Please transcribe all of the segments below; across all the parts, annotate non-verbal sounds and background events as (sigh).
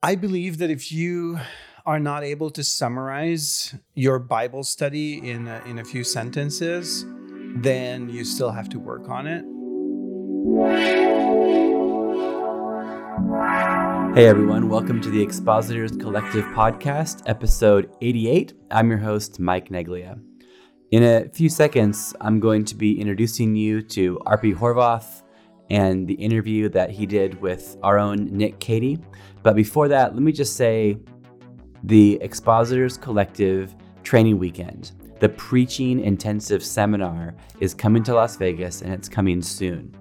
I believe that if you are not able to summarize your Bible study in a, in a few sentences, then you still have to work on it. Hey everyone, welcome to the Expositors Collective podcast, episode 88. I'm your host, Mike Neglia. In a few seconds, I'm going to be introducing you to Árpi Horvath and the interview that he did with our own Nick Cady. But before that, let me just say the Expositors Collective training weekend, the preaching intensive seminar, is coming to Las Vegas and it's coming soon.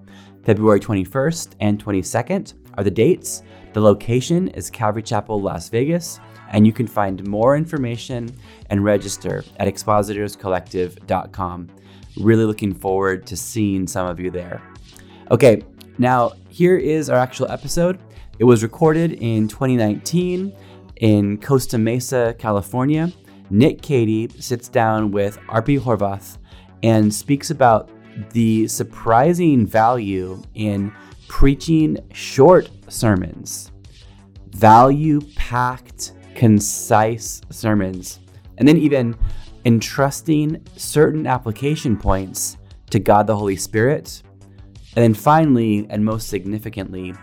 February 21st and 22nd are the dates. The location is Calvary Chapel, Las Vegas, and you can find more information and register at expositorscollective.com. Really looking forward to seeing some of you there. Okay, now here is our actual episode. It was recorded in 2019 in Costa Mesa, California. Nick Cady sits down with Árpi Horvath and speaks about the surprising value in preaching short sermons, value packed, concise sermons, and then even entrusting certain application points to God the Holy Spirit. And then finally, and most significantly,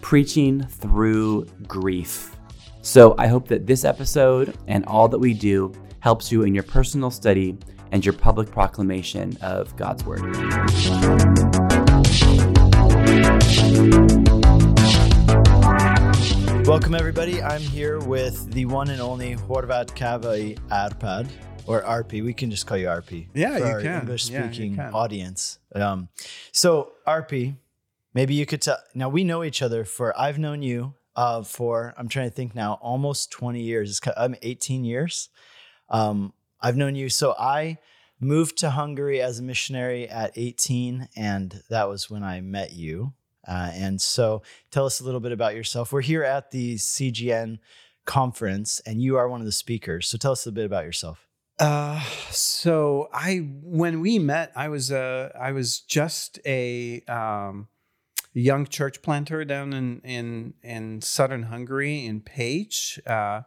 preaching through grief. So I hope that this episode and all that we do helps you in your personal study and your public proclamation of God's Word. Welcome, everybody. I'm here with the one and only Horváth Kávai Árpád, or Árpi. We can just call you Árpi. Yeah, for you our can. English speaking audience. Um, so, Árpi, maybe you could tell. Now, we know each other for, I've known you uh, for, I'm trying to think now, almost 20 years. I'm 18 years. Um, I've known you. So, I moved to Hungary as a missionary at 18, and that was when I met you. Uh, and so, tell us a little bit about yourself. We're here at the CGN conference, and you are one of the speakers. So, tell us a bit about yourself. Uh, so I when we met, I was uh I was just a um, young church planter down in in in southern Hungary in Pécs. Uh,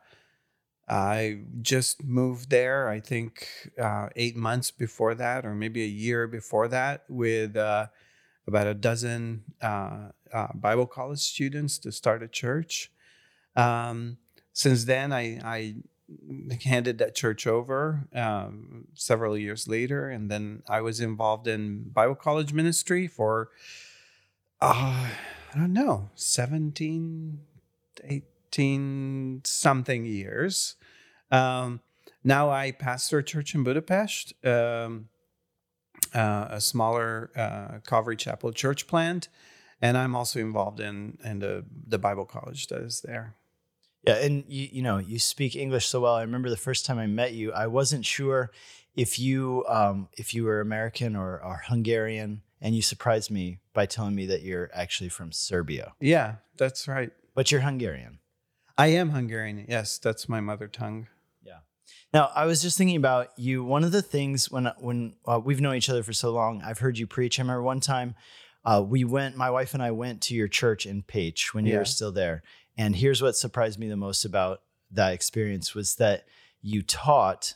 I just moved there. I think uh, eight months before that, or maybe a year before that, with uh, about a dozen uh, Bible college students to start a church. Um, since then, I, I handed that church over um, several years later, and then I was involved in Bible college ministry for uh, I don't know 17, 18 something years. Um, now I pastor a church in Budapest, um, uh, a smaller uh, Calvary Chapel church plant, and I'm also involved in in the the Bible college that is there. Yeah, and you you know you speak English so well. I remember the first time I met you, I wasn't sure if you um, if you were American or, or Hungarian, and you surprised me by telling me that you're actually from Serbia, Yeah, that's right. but you're Hungarian. I am Hungarian. Yes, that's my mother tongue. Yeah. Now, I was just thinking about you. One of the things when when uh, we've known each other for so long, I've heard you preach. I remember one time uh, we went, my wife and I went to your church in Pécs when you Yeah. were still there. And here's what surprised me the most about that experience was that you taught,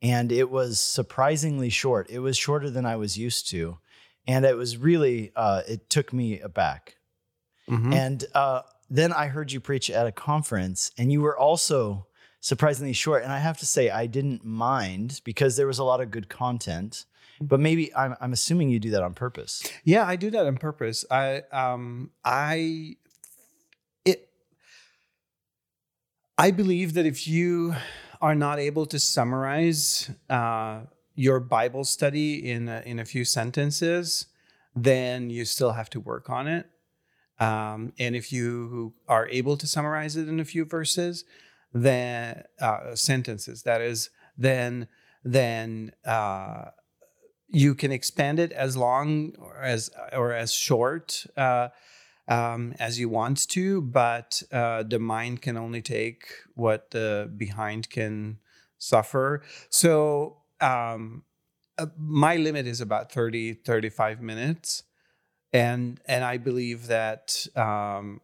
and it was surprisingly short. It was shorter than I was used to, and it was really uh, it took me aback. Mhm. And uh, then I heard you preach at a conference, and you were also surprisingly short. And I have to say, I didn't mind because there was a lot of good content. But maybe I'm, I'm assuming you do that on purpose. Yeah, I do that on purpose. I um I it I believe that if you are not able to summarize uh, your Bible study in a, in a few sentences, then you still have to work on it. Um, and if you are able to summarize it in a few verses, then uh, sentences, that is, then then uh, you can expand it as long or as or as short uh, um, as you want to, but uh, the mind can only take what the behind can suffer. So um, uh, my limit is about 30, 35 minutes. And, and I believe that um,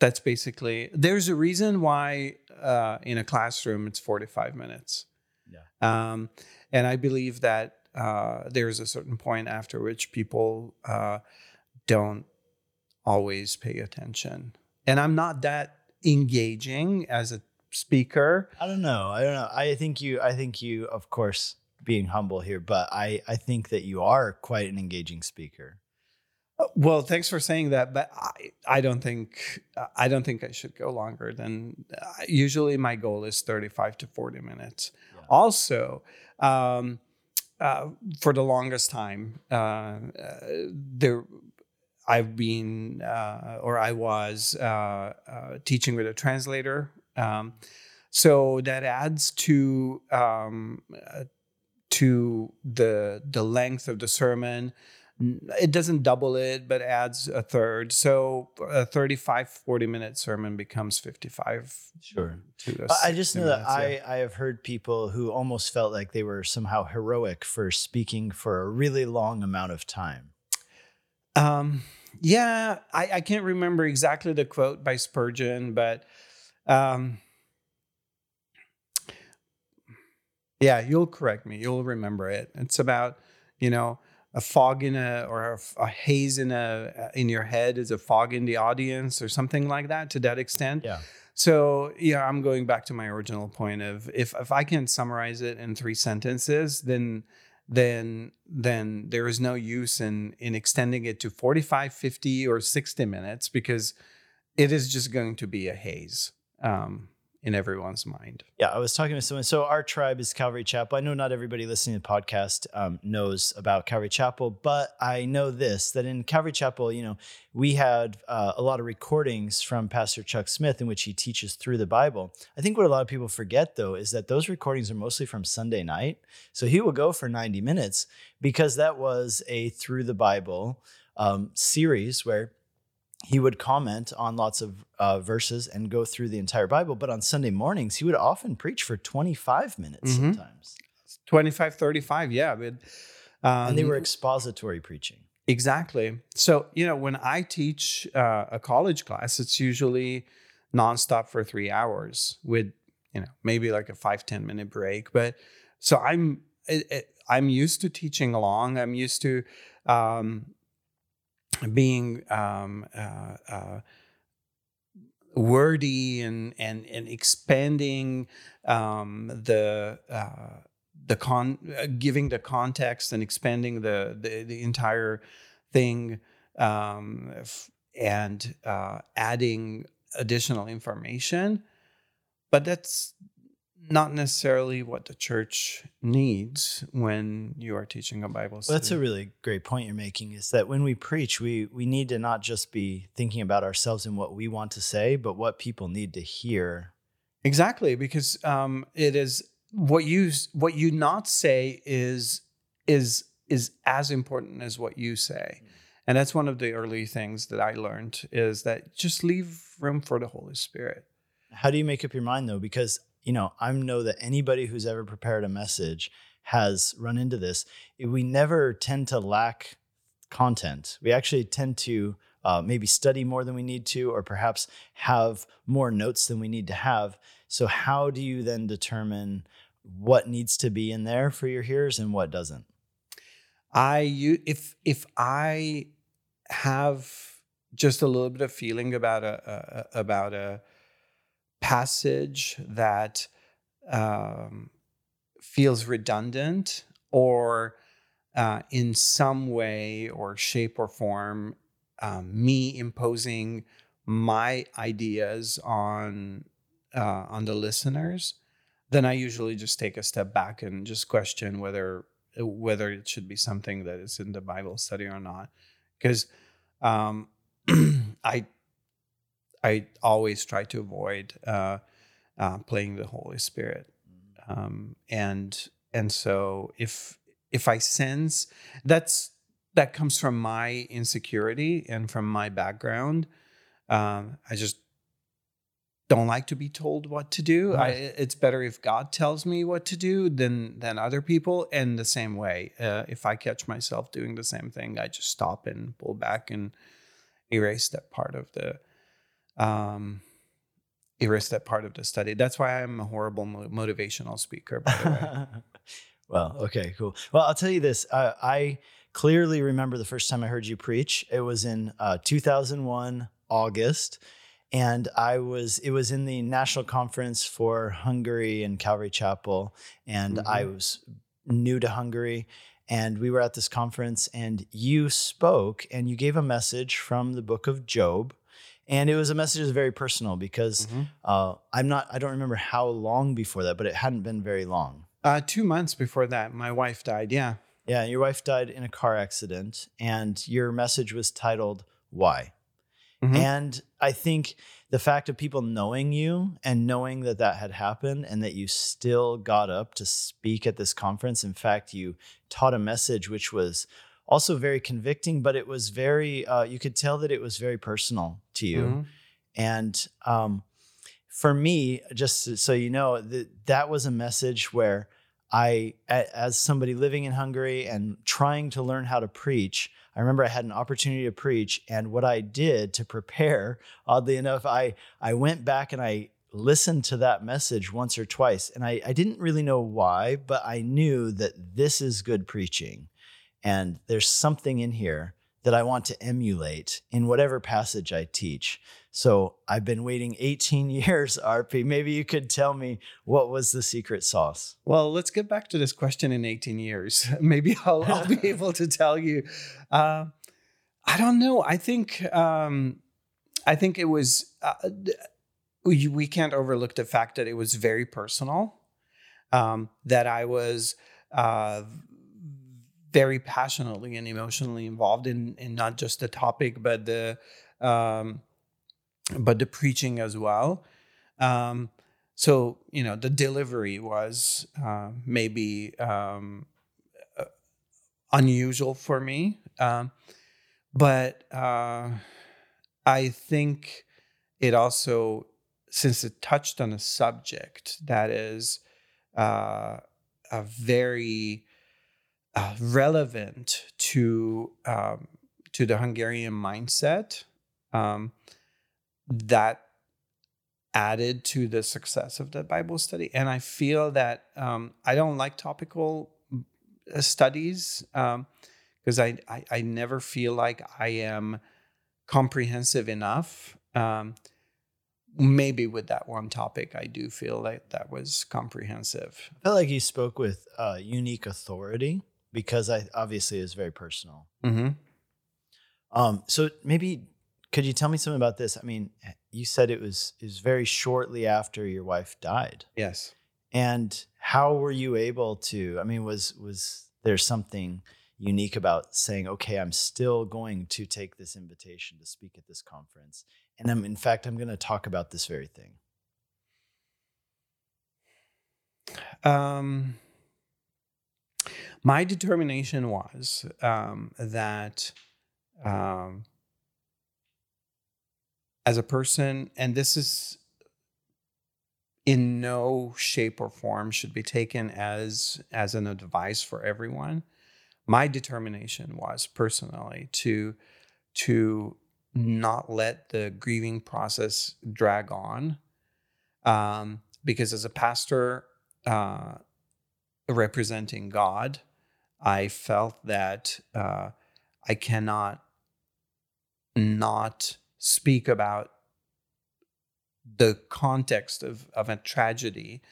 that's basically there's a reason why uh, in a classroom it's 45 minutes Yeah. um, and i believe that uh, there's a certain point after which people uh, don't always pay attention and i'm not that engaging as a speaker I don't know. I don't know. I think you. I think you. Of course, being humble here, but I. I think that you are quite an engaging speaker. well thanks for saying that but i, I don't think i don't think i should go longer than uh, usually my goal is 35 to 40 minutes Yeah. also um, uh, for the longest time uh, uh, there i've been uh, or i was uh, uh, teaching with a translator um, so that adds to um, uh, to the the length of the sermon it doesn't double it but adds a third so a 35 40 minute sermon becomes 55 Sure. to a I just 60 know that minutes, yeah. I, I have heard people who almost felt like they were somehow heroic for speaking for a really long amount of time. Um, yeah, I, I can't remember exactly the quote by Spurgeon, but um, yeah, you'll correct me. You'll remember it. It's about you know a fog in a or a haze in a in your head is a fog in the audience or something like that to that extent. Yeah. So yeah, I'm going back to my original point of if if I can summarize it in three sentences, then then then there is no use in in extending it to 45, 50 or 60 minutes because it is just going to be a haze. Um, in everyone's mind. Yeah, I was talking to someone. So our tribe is Calvary Chapel. I know not everybody listening to the podcast um, knows about Calvary Chapel, but I know this: that in Calvary Chapel, you know, we had uh, a lot of recordings from Pastor Chuck Smith in which he teaches through the Bible. I think what a lot of people forget, though, is that those recordings are mostly from Sunday night. So he will go for ninety minutes because that was a through the Bible um, series where he would comment on lots of uh, verses and go through the entire Bible. But on Sunday mornings, he would often preach for 25 minutes Mhm. sometimes. 25, 35, yeah. But, um, and they were expository preaching. Exactly. So, you know, when I teach uh, a college class, it's usually nonstop for three hours with, you know, maybe like a five ten minute break. But so I'm, it, it, I'm used to teaching along. I'm used to um, being um, uh, uh, wordy and, and, and expanding um, the, uh, the con uh, giving the context and expanding the the, the entire thing um, f- and uh, adding additional information. But that's not necessarily what the church needs when you are teaching a bible Well, that's a really great point you're making is that when we preach, we, we need to not just be thinking about ourselves and what we want to say, but what people need to hear. Exactly, because um, it is what you what you not say is is is as important as what you say, and that's one of the early things that I learned is that just leave room for the Holy Spirit. How do you make up your mind though? Because you know, I know that anybody who's ever prepared a message has run into this. We never tend to lack content. We actually tend to uh, maybe study more than we need to, or perhaps have more notes than we need to have. So, how do you then determine what needs to be in there for your hearers and what doesn't? I you if if I have just a little bit of feeling about a, a about a passage that um, feels redundant or uh, in some way or shape or form um, me imposing my ideas on uh, on the listeners then i usually just take a step back and just question whether whether it should be something that is in the bible study or not. Because um, (clears throat) i i always try to avoid uh, uh, playing the holy spirit. Um, and and so if if i sense that's that comes from my insecurity and from my background um, i just don't like to be told what to do. I, it's better if god tells me what to do than than other people. And the same way uh, if i catch myself doing the same thing i just stop and pull back and erase that part of the um, erase that part of the study. That's why I'm a horrible mo- motivational speaker. By the way. (laughs) well, okay, cool. Well, I'll tell you this. Uh, I clearly remember the first time I heard you preach. It was in uh, 2001 August, and I was. It was in the national conference for Hungary and Calvary Chapel, and Mhm. I was new to Hungary. And we were at this conference, and you spoke and you gave a message from the book of Job. And it was a message that was very personal because Mhm. uh, I'm not, I don't remember how long before that, but it hadn't been very long. Uh, two months before that, my wife died. Yeah. Yeah, your wife died in a car accident, and your message was titled "Why." Mhm. And I think the fact of people knowing you and knowing that that had happened, and that you still got up to speak at this conference. In fact, you taught a message which was also very convicting, but it was very. Uh, you could tell that it was very personal to you. Mhm. And um, for me, just so you know, that that was a message where I, a- as somebody living in Hungary and trying to learn how to preach, I remember I had an opportunity to preach, and what I did to prepare, oddly enough, I I went back and I listened to that message once or twice, and I, I didn't really know why, but I knew that this is good preaching, and there's something in here that I want to emulate in whatever passage I teach. So I've been waiting 18 (laughs) years, Árpi. Maybe you could tell me what was the secret sauce. Well, let's get back to this question in 18 years. (laughs) Maybe I'll, I'll be (laughs) able to tell you. Uh, I don't know. I think um, I think it was. Uh, we, we can't overlook the fact that it was very personal. Um, that I was uh, very passionately and emotionally involved in in not just the topic, but the um, but the preaching as well. Um, so you know the delivery was uh, maybe um, uh, unusual for me um, but uh, i think it also since it touched on a subject that is uh, a very uh, relevant to um, to the hungarian mindset um, that added to the success of the Bible study. And I feel that um, I don't like topical uh, studies because I, I, I never feel like I am comprehensive enough. Um, maybe with that one topic, I do feel like that was comprehensive. I felt like you spoke with uh, unique authority because I obviously is very personal. Mm-hmm. Um, so maybe could you tell me something about this? I mean, you said it was it was very shortly after your wife died. Yes. And how were you able to? I mean, was was there something unique about saying, "Okay, I'm still going to take this invitation to speak at this conference," and I'm in fact I'm going to talk about this very thing. Um, my determination was um, that um, as a person, and this is in no shape or form should be taken as as an advice for everyone. My determination was personally to to not let the grieving process drag on, um, because as a pastor uh, representing God, I felt that uh, I cannot not speak about the context of, of a tragedy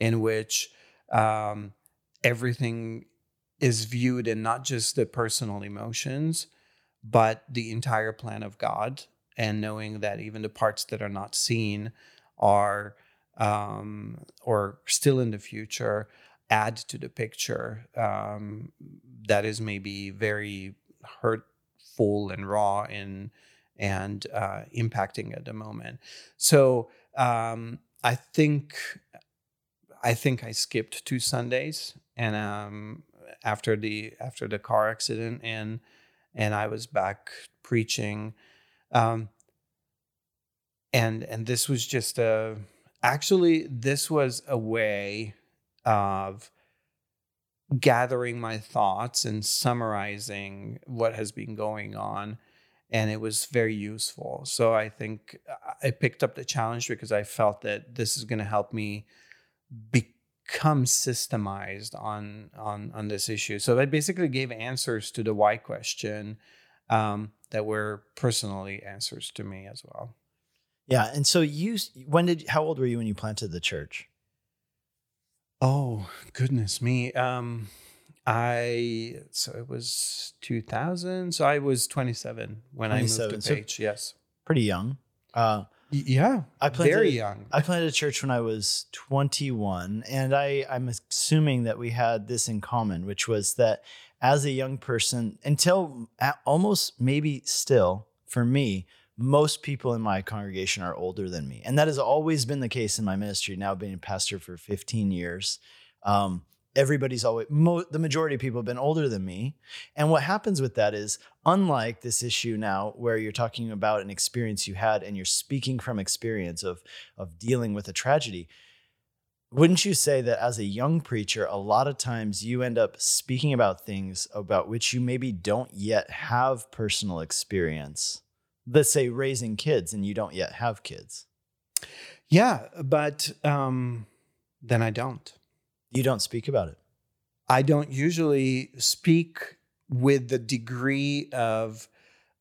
in which um, everything is viewed in not just the personal emotions, but the entire plan of God, and knowing that even the parts that are not seen are um, or still in the future add to the picture um, that is maybe very hurtful and raw and and uh, impacting at the moment. So um, I think I think I skipped two Sundays and um, after the after the car accident and and I was back preaching. Um, and and this was just a actually this was a way of gathering my thoughts and summarizing what has been going on and it was very useful. So I think I picked up the challenge because I felt that this is going to help me become systemized on on on this issue. So I basically gave answers to the why question um, that were personally answers to me as well. Yeah, and so you when did how old were you when you planted the church? Oh goodness me. Um, I so it was 2000. So I was 27 when 27. I moved to Pécs. So yes, pretty young. Uh, yeah, I planted, very young. I planted a church when I was 21, and I I'm assuming that we had this in common, which was that as a young person, until almost maybe still for me, most people in my congregation are older than me. And that has always been the case in my ministry, now being a pastor for 15 years. Um, everybody's always, mo- the majority of people have been older than me. And what happens with that is, unlike this issue now where you're talking about an experience you had and you're speaking from experience of, of dealing with a tragedy, wouldn't you say that as a young preacher, a lot of times you end up speaking about things about which you maybe don't yet have personal experience? Let's say raising kids and you don't yet have kids. Yeah, but um, then I don't. You don't speak about it. I don't usually speak with the degree of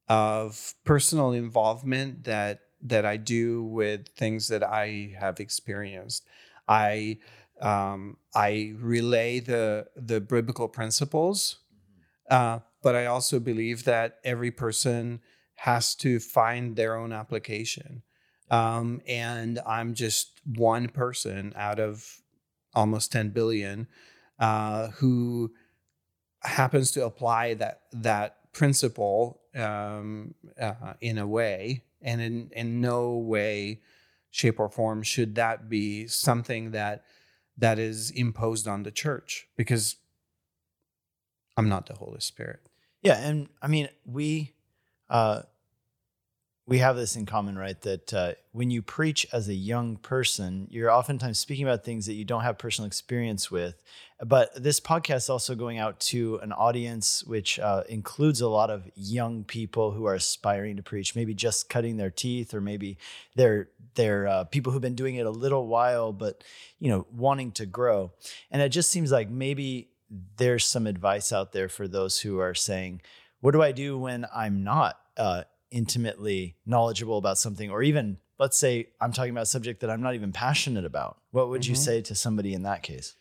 of personal involvement that that I do with things that I have experienced. I um, I relay the the biblical principles, mm-hmm. uh, but I also believe that every person has to find their own application. Um, and I'm just one person out of almost 10 billion uh, who happens to apply that that principle um, uh, in a way, and in in no way, shape or form should that be something that that is imposed on the church because I'm not the Holy Spirit. Yeah, and I mean we uh, we have this in common, right? That uh, when you preach as a young person, you're oftentimes speaking about things that you don't have personal experience with. But this podcast is also going out to an audience which uh, includes a lot of young people who are aspiring to preach, maybe just cutting their teeth, or maybe they're they're uh, people who've been doing it a little while, but you know, wanting to grow. And it just seems like maybe there's some advice out there for those who are saying, "What do I do when I'm not?" Uh, intimately knowledgeable about something, or even let's say I'm talking about a subject that I'm not even passionate about, what would mm-hmm. you say to somebody in that case?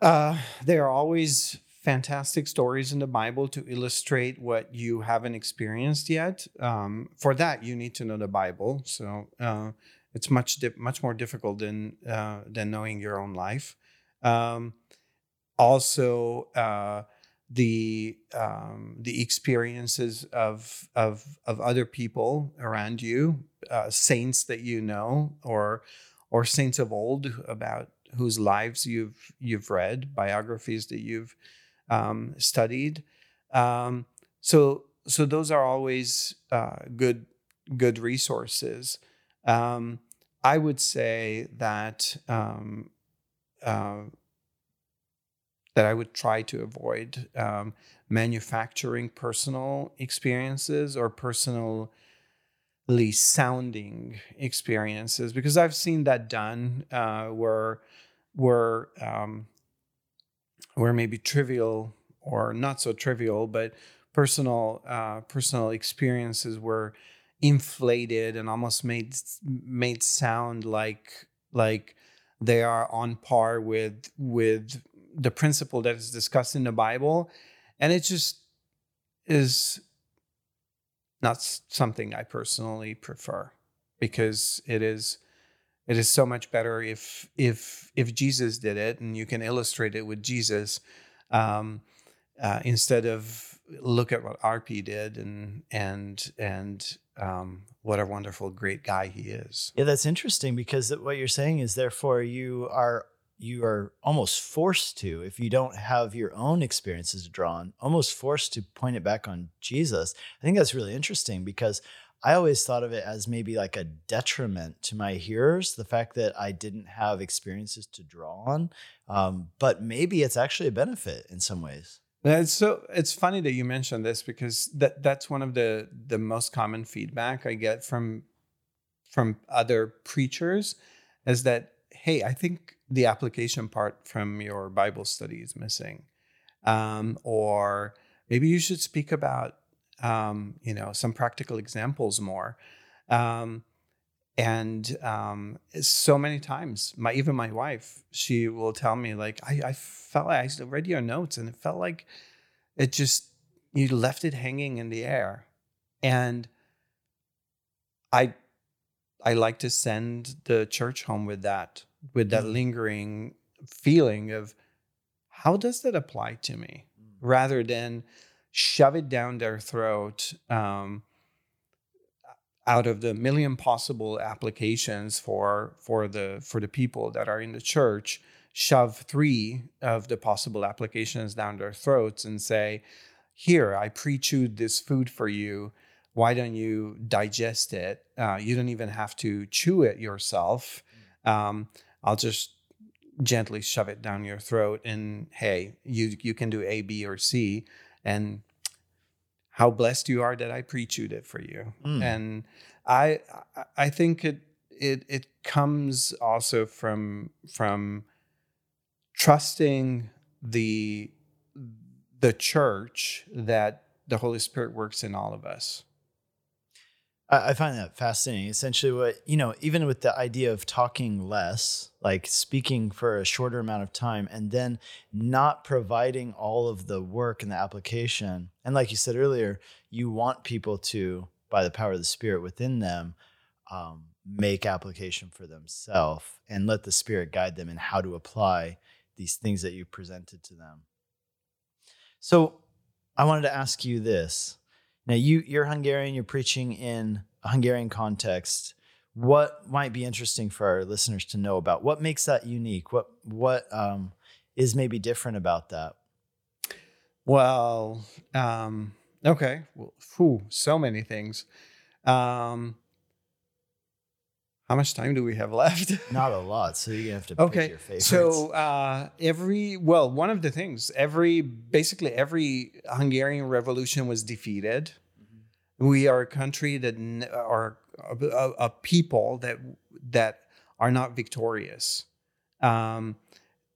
Uh, there are always fantastic stories in the Bible to illustrate what you haven't experienced yet. Um, for that, you need to know the Bible. So uh, it's much di- much more difficult than uh, than knowing your own life. Um, also, uh, the um, the experiences of of of other people around you, uh, saints that you know, or or saints of old about whose lives you've you've read, biographies that you've um, studied. Um, so so those are always uh, good good resources. Um, I would say that um, uh, that I would try to avoid um, manufacturing personal experiences or personally sounding experiences because I've seen that done uh, where where um, where maybe trivial or not so trivial, but personal uh, personal experiences were inflated and almost made made sound like like they are on par with with the principle that is discussed in the Bible. And it just is not something I personally prefer because it is it is so much better if if if Jesus did it and you can illustrate it with Jesus um, uh, instead of look at what Árpi did and and and um, what a wonderful great guy he is. Yeah, that's interesting because what you're saying is therefore you are you are almost forced to, if you don't have your own experiences to draw on, almost forced to point it back on Jesus. I think that's really interesting because I always thought of it as maybe like a detriment to my hearers, the fact that I didn't have experiences to draw on. Um, but maybe it's actually a benefit in some ways. It's so it's funny that you mentioned this because that that's one of the the most common feedback I get from from other preachers is that hey, I think the application part from your Bible study is missing, um, or maybe you should speak about um, you know some practical examples more. Um, and um, so many times, my even my wife, she will tell me like, I, I felt like I read your notes and it felt like it just you left it hanging in the air, and I I like to send the church home with that, with that Mm. lingering feeling of how does that apply to me, rather than shove it down their throat. Um, out of the million possible applications for for the for the people that are in the church shove three of the possible applications down their throats and say here i pre-chewed this food for you. Why don't you digest it? Uh, you don't even have to chew it yourself. Um, i'll just gently shove it down your throat and hey you you can do a b or c and how blessed you are that I pre-chewed it for you. Mm. And I I- I think it it it comes also from from trusting the the church that the Holy Spirit works in all of us. I, find that fascinating. Essentially, what you know, even with the idea of talking less, like speaking for a shorter amount of time, and then not providing all of the work and the application. And like you said earlier, you want people to, by the power of the Spirit within them, um, make application for themselves and let the Spirit guide them in how to apply these things that you presented to them. So, I wanted to ask you this. Now you you're Hungarian, you're preaching in a Hungarian context. What might be interesting for our listeners to know about what makes that unique? What what um, is maybe different about that? Well, um, okay. Well, whew, so many things. Um, how much time do we have left? (laughs) Not a lot, so gonna have to pick okay your favorites. so uh, every well one of the things every basically every hungarian revolution was defeated we are a country that are a, a, a people that that are not victorious um,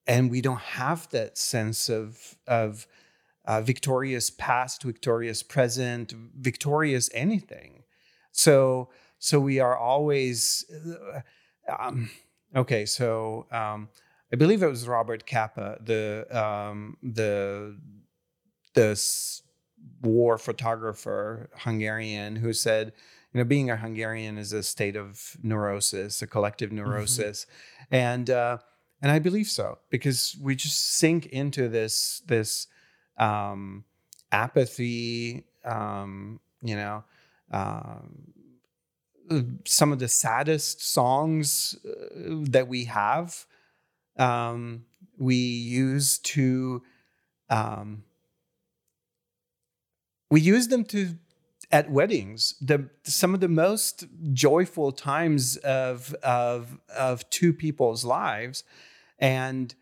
and we don't have that sense of of uh, victorious past victorious present victorious anything so so we are always uh, um, okay so um, i believe it was Robert Capa the um, the the war photographer hungarian who said you know being a hungarian is a state of neurosis a collective neurosis. And uh, and i believe so because we just sink into this this um, apathy um, you know um, some of the saddest songs uh, that we have um, we use to um, we use them to at weddings. The some of the most joyful times of of of two people's lives and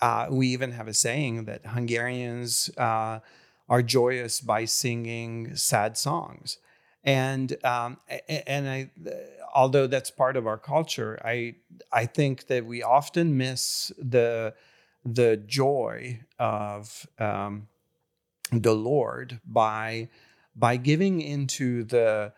uh, we even have a saying that Hungarians uh, are joyous by singing sad songs and um, and I, although that's part of our culture, I I think that we often miss the the joy of um, the Lord by by giving into the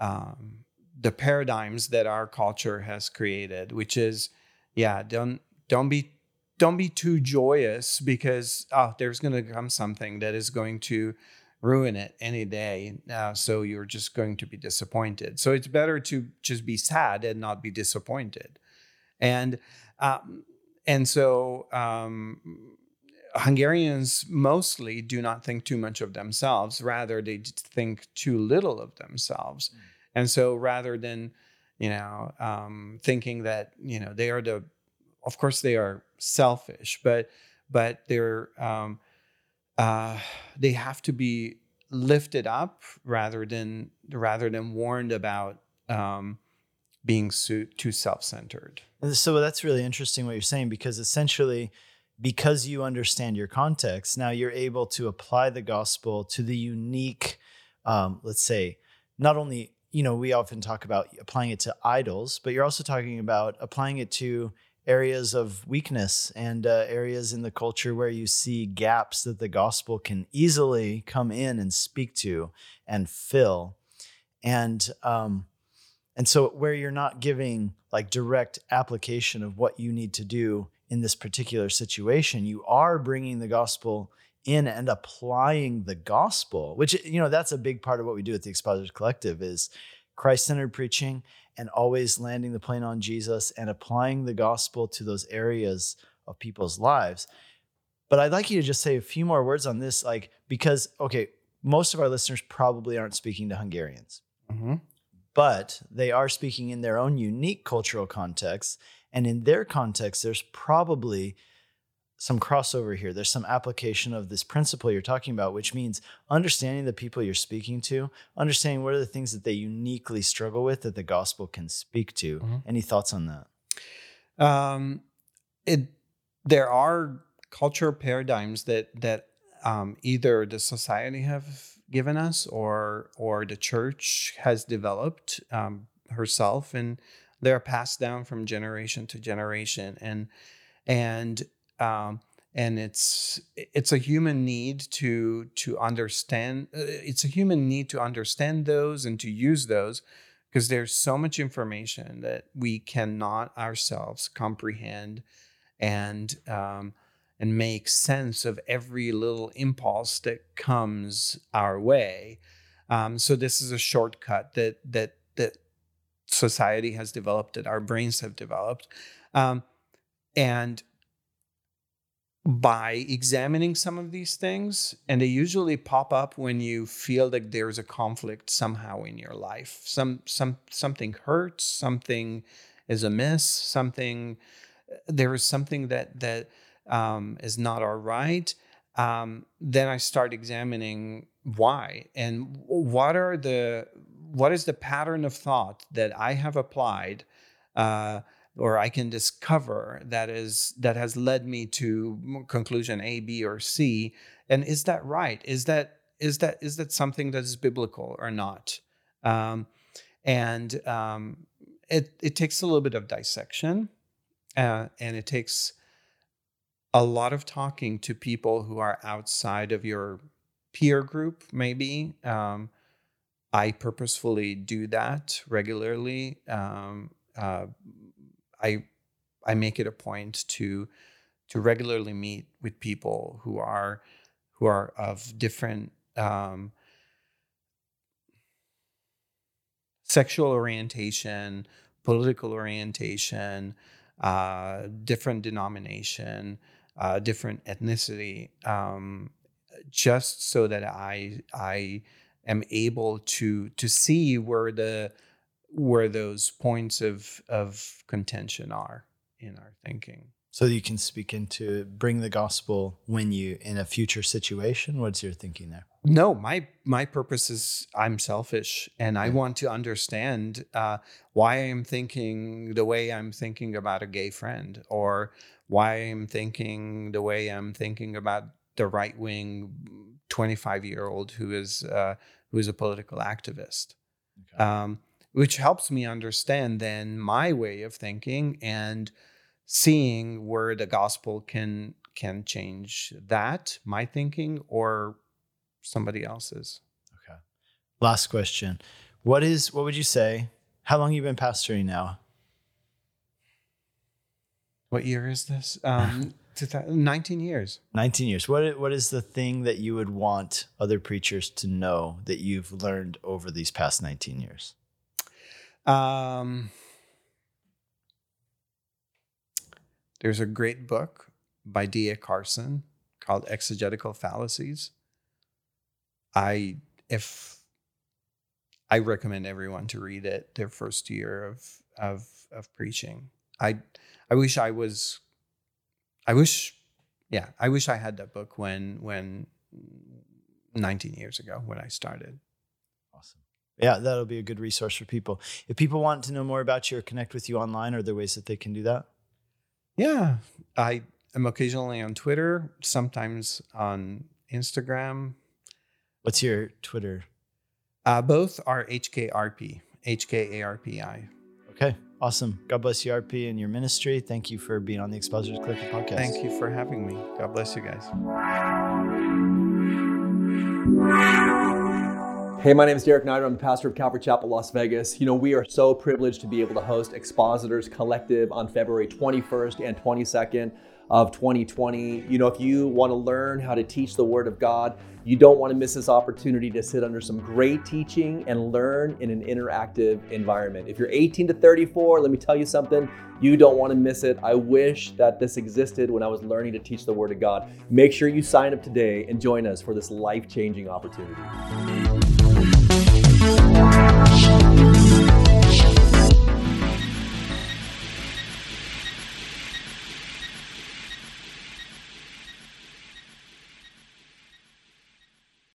um, the paradigms that our culture has created, which is yeah don't don't be don't be too joyous because oh there's going to come something that is going to ruin it any day. Uh, so you're just going to be disappointed. So it's better to just be sad and not be disappointed. And um, and so um, Hungarians mostly do not think too much of themselves. Rather, they think too little of themselves. And so rather than you know um, thinking that you know they are the, of course they are selfish, but but they're um, uh, they have to be lifted up rather than rather than warned about um, being so, too self-centered. So that's really interesting what you're saying because essentially because you understand your context, now you're able to apply the gospel to the unique, um, let's say, not only, you know, we often talk about applying it to idols, but you're also talking about applying it to areas of weakness and uh, areas in the culture where you see gaps that the gospel can easily come in and speak to and fill. And, um, and so where you're not giving like direct application of what you need to do in this particular situation, you are bringing the gospel in and applying the gospel, which you know that's a big part of what we do at the Expositors Collective is Christ-centered preaching and always landing the plane on Jesus and applying the gospel to those areas of people's lives. But I'd like you to just say a few more words on this, like because okay, most of our listeners probably aren't speaking to Hungarians, Mm-hmm. but they are speaking in their own unique cultural context. And in their context, there's probably some crossover here. There's some application of this principle you're talking about, which means understanding the people you're speaking to, understanding what are the things that they uniquely struggle with that the gospel can speak to. Mhm. Any thoughts on that? um, it there are cultural paradigms that that um, either the society have given us or or the church has developed um, herself and they're passed down from generation to generation and and um, and it's it's a human need to to understand uh, it's a human need to understand those and to use those because there's so much information that we cannot ourselves comprehend and um, and make sense of every little impulse that comes our way. Um, so this is a shortcut that that that society has developed, that our brains have developed, um, and by examining some of these things, and they usually pop up when you feel like there's a conflict somehow in your life. Some some something hurts, something is amiss, something there is something that that um, is not all right. Um, then I start examining why and what are the what is the pattern of thought that I have applied. Uh, or I can discover that is that has led me to conclusion A, B, or C. And is that right? Is that is that is that something that is biblical or not? Um, and um, it it takes a little bit of dissection, uh, and it takes a lot of talking to people who are outside of your peer group. Maybe um, I purposefully do that regularly. Um, uh, I I make it a point to to regularly meet with people who are who are of different um, sexual orientation, political orientation, uh, different denomination, uh, different ethnicity, um, just so that I I am able to to see where the where those points of of contention are in our thinking. So you can speak into bring the gospel when you in a future situation. What's your thinking there? No, my my purpose is I'm selfish, and I want to understand uh, why I'm thinking the way I'm thinking about a gay friend, or why I'm thinking the way I'm thinking about the right wing 25 year old who is uh, who is a political activist. Okay. um, which helps me understand then my way of thinking and seeing where the gospel can can change that my thinking or somebody else's Okay. Last question. What is what would you say? How long you been pastoring now? what year is this um (laughs) 19 years 19 years. What what is the thing that you would want other preachers to know that you've learned over these past 19 years? Um there's a great book by D.A. Carson called Exegetical Fallacies. I if I recommend everyone to read it their first year of of of preaching. I I wish I was I wish yeah, I wish I had that book when when 19 years ago when I started. Yeah, that'll be a good resource for people. If people want to know more about you or connect with you online, are there ways that they can do that? Yeah, I I'm occasionally on Twitter, sometimes on Instagram. What's your Twitter? Uh, both are HKRP, HKARPI. Okay, awesome. God bless you, Árpi, and your ministry. Thank you for being on the Expositors Collective podcast. Thank you for having me. God bless you guys. Hey, my name is Derek Neider. I'm the pastor of Calvary Chapel, Las Vegas. You know, we are so privileged to be able to host Expositors Collective on February 21st and 22nd of 2020. You know, if you want to learn how to teach the Word of God, you don't want to miss this opportunity to sit under some great teaching and learn in an interactive environment. If you're 18 to 34, let me tell you something, you don't want to miss it. I wish that this existed when I was learning to teach the Word of God. Make sure you sign up today and join us for this life changing opportunity. 啊！